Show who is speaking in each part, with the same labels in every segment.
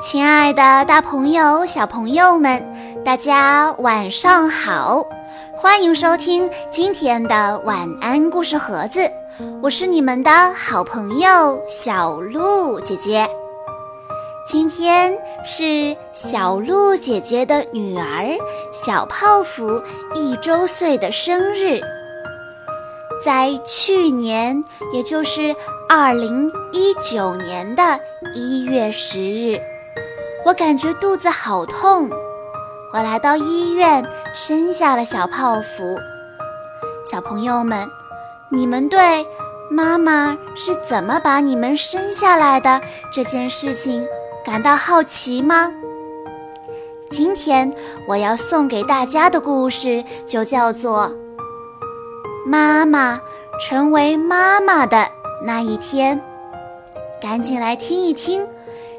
Speaker 1: 亲爱的，大朋友、小朋友们，大家晚上好！欢迎收听今天的晚安故事盒子，我是你们的好朋友小鹿姐姐。今天是小鹿姐姐的女儿小泡芙一周岁的生日。在去年，也就是二零一九年的一月十日。我感觉肚子好痛，我来到医院生下了小泡芙。小朋友们，你们对妈妈是怎么把你们生下来的这件事情感到好奇吗？今天我要送给大家的故事就叫做《妈妈成为妈妈的那一天》，赶紧来听一听。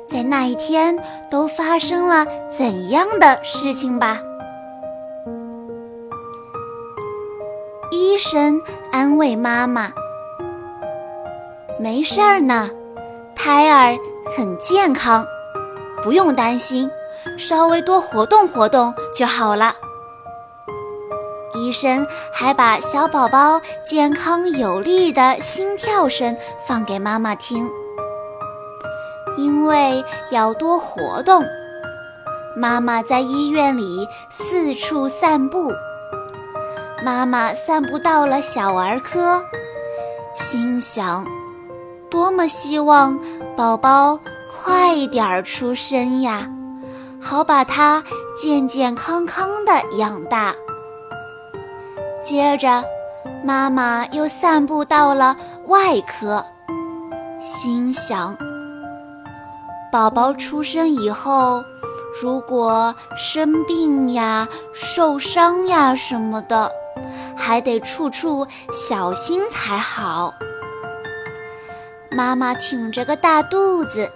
Speaker 1: 在那一天都发生了怎样的事情吧？医生安慰妈妈：“没事儿呢，胎儿很健康，不用担心，稍微多活动活动就好了。”医生还把小宝宝健康有力的心跳声放给妈妈听。因为要多活动，妈妈在医院里四处散步。妈妈散步到了小儿科，心想：多么希望宝宝快点儿出生呀，好把他健健康康的养大。接着，妈妈又散步到了外科，心想。宝宝出生以后，如果生病呀、受伤呀什么的，还得处处小心才好。妈妈挺着个大肚子，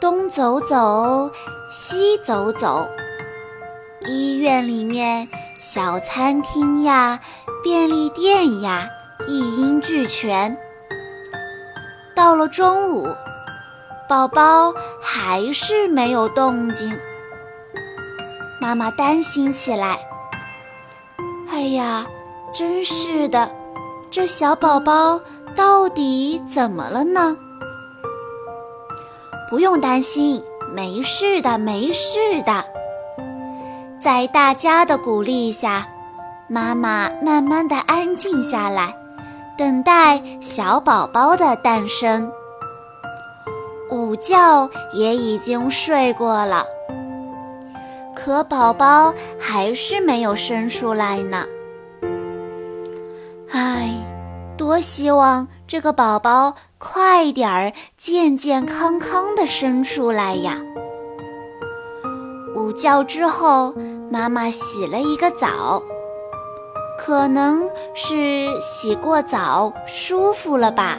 Speaker 1: 东走走，西走走，医院里面小餐厅呀、便利店呀，一应俱全。到了中午。宝宝还是没有动静，妈妈担心起来。哎呀，真是的，这小宝宝到底怎么了呢？不用担心，没事的，没事的。在大家的鼓励下，妈妈慢慢的安静下来，等待小宝宝的诞生。午觉也已经睡过了，可宝宝还是没有生出来呢。唉，多希望这个宝宝快点儿健健康康的生出来呀！午觉之后，妈妈洗了一个澡，可能是洗过澡舒服了吧。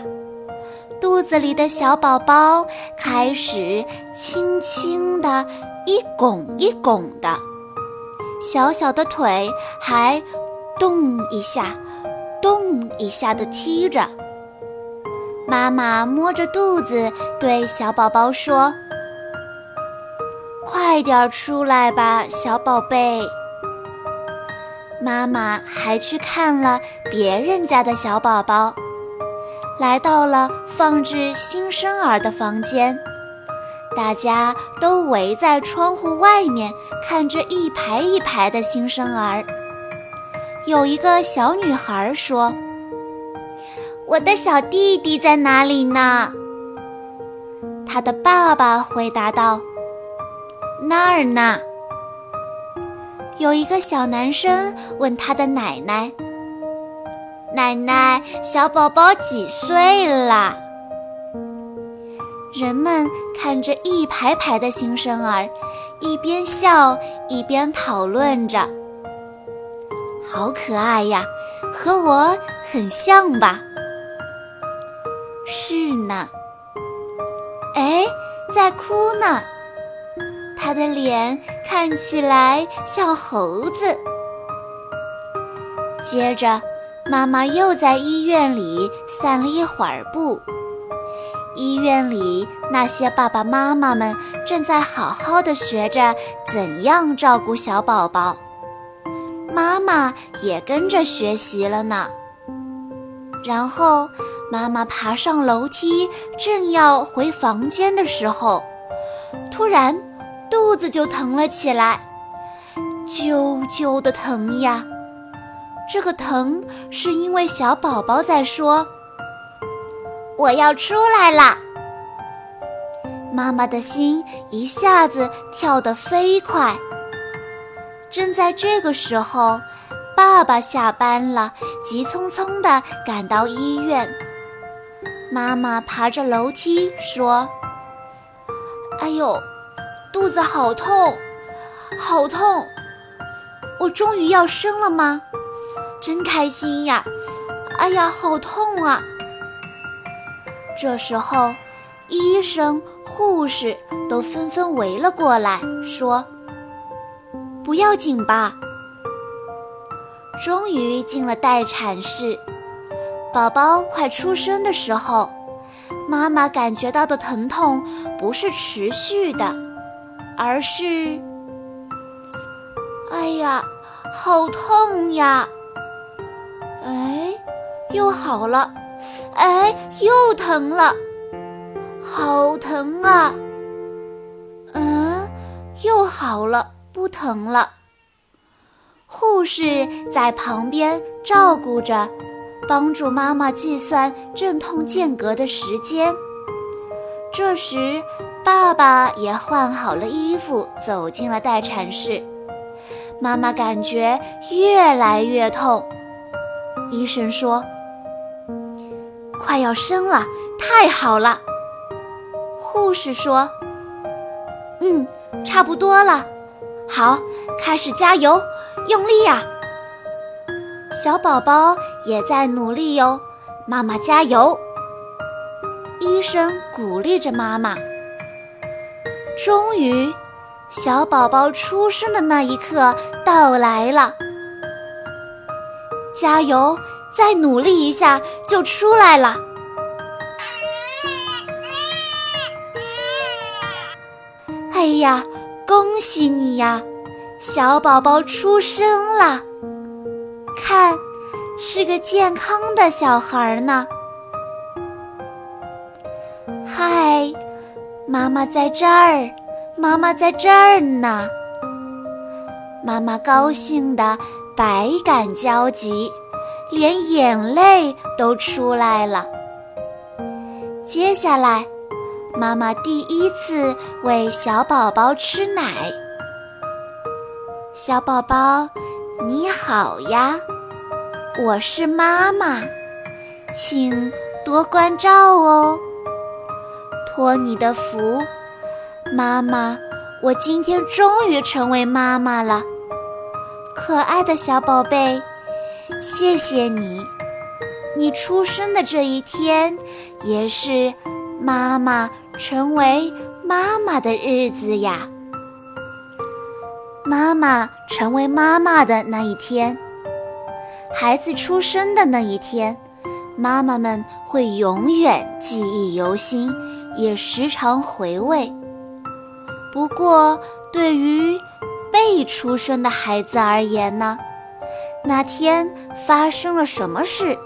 Speaker 1: 肚子里的小宝宝开始轻轻地一拱一拱的，小小的腿还动一下、动一下的踢着。妈妈摸着肚子对小宝宝说：“快点出来吧，小宝贝。”妈妈还去看了别人家的小宝宝。来到了放置新生儿的房间，大家都围在窗户外面看着一排一排的新生儿。有一个小女孩说：“我的小弟弟在哪里呢？”他的爸爸回答道：“那儿呢。”有一个小男生问他的奶奶。奶奶，小宝宝几岁了？人们看着一排排的新生儿，一边笑一边讨论着。好可爱呀，和我很像吧？是呢。哎，在哭呢，他的脸看起来像猴子。接着。妈妈又在医院里散了一会儿步，医院里那些爸爸妈妈们正在好好的学着怎样照顾小宝宝，妈妈也跟着学习了呢。然后，妈妈爬上楼梯，正要回房间的时候，突然肚子就疼了起来，啾啾的疼呀！这个疼是因为小宝宝在说：“我要出来啦！”妈妈的心一下子跳得飞快。正在这个时候，爸爸下班了，急匆匆地赶到医院。妈妈爬着楼梯说：“哎呦，肚子好痛，好痛！我终于要生了吗？真开心呀！哎呀，好痛啊！”这时候，医生。护士都纷纷围了过来，说：“不要紧吧。”终于进了待产室，宝宝快出生的时候，妈妈感觉到的疼痛不是持续的，而是……哎呀，好痛呀！又好了，哎，又疼了。好疼啊！嗯，又好了，不疼了。护士在旁边照顾着，帮助妈妈计算阵痛间隔的时间。这时，爸爸也换好了衣服，走进了待产室。妈妈感觉越来越痛，医生说：“快要生了，太好了。”护士说：“嗯，差不多了，好，开始加油，用力呀！小宝宝也在努力哟，妈妈加油！”医生鼓励着妈妈。终于，小宝宝出生的那一刻到来了。加油，再努力一下就出来了。哎呀，恭喜你呀，小宝宝出生了！看，是个健康的小孩呢。嗨，妈妈在这儿，妈妈在这儿呢。妈妈高兴的百感交集，连眼泪都出来了。接下来。妈妈第一次喂小宝宝吃奶。小宝宝，你好呀，我是妈妈，请多关照哦。托你的福，妈妈，我今天终于成为妈妈了。可爱的小宝贝，谢谢你，你出生的这一天也是妈妈。成为妈妈的日子呀，妈妈成为妈妈的那一天，孩子出生的那一天，妈妈们会永远记忆犹新，也时常回味。不过，对于被出生的孩子而言呢，那天发生了什么事，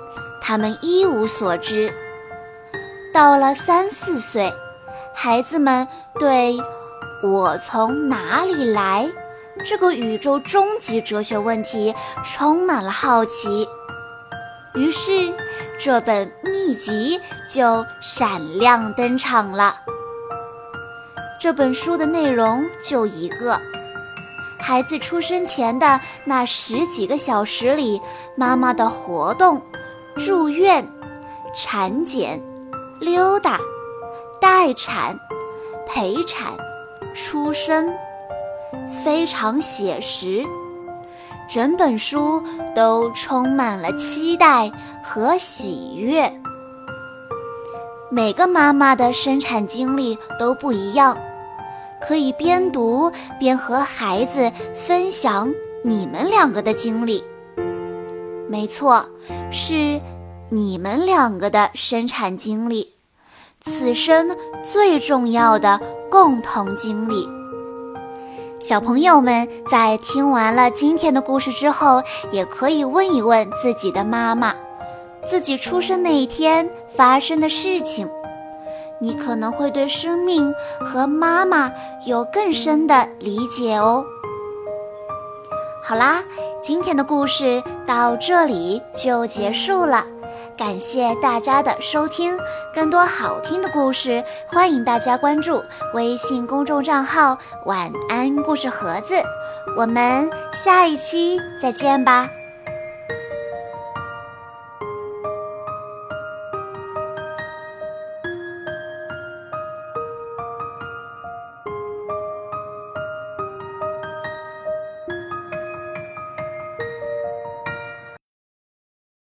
Speaker 1: 他们一无所知。到了三四岁。孩子们对“我从哪里来”这个宇宙终极哲学问题充满了好奇，于是这本秘籍就闪亮登场了。这本书的内容就一个：孩子出生前的那十几个小时里，妈妈的活动、住院、产检、溜达。待产、陪产、出生，非常写实。整本书都充满了期待和喜悦。每个妈妈的生产经历都不一样，可以边读边和孩子分享你们两个的经历。没错，是你们两个的生产经历。此生最重要的共同经历。小朋友们在听完了今天的故事之后，也可以问一问自己的妈妈，自己出生那一天发生的事情。你可能会对生命和妈妈有更深的理解哦。好啦，今天的故事到这里就结束了，感谢大家的收听。更多好听的故事，欢迎大家关注微信公众账号“晚安故事盒子”。我们下一期再见吧。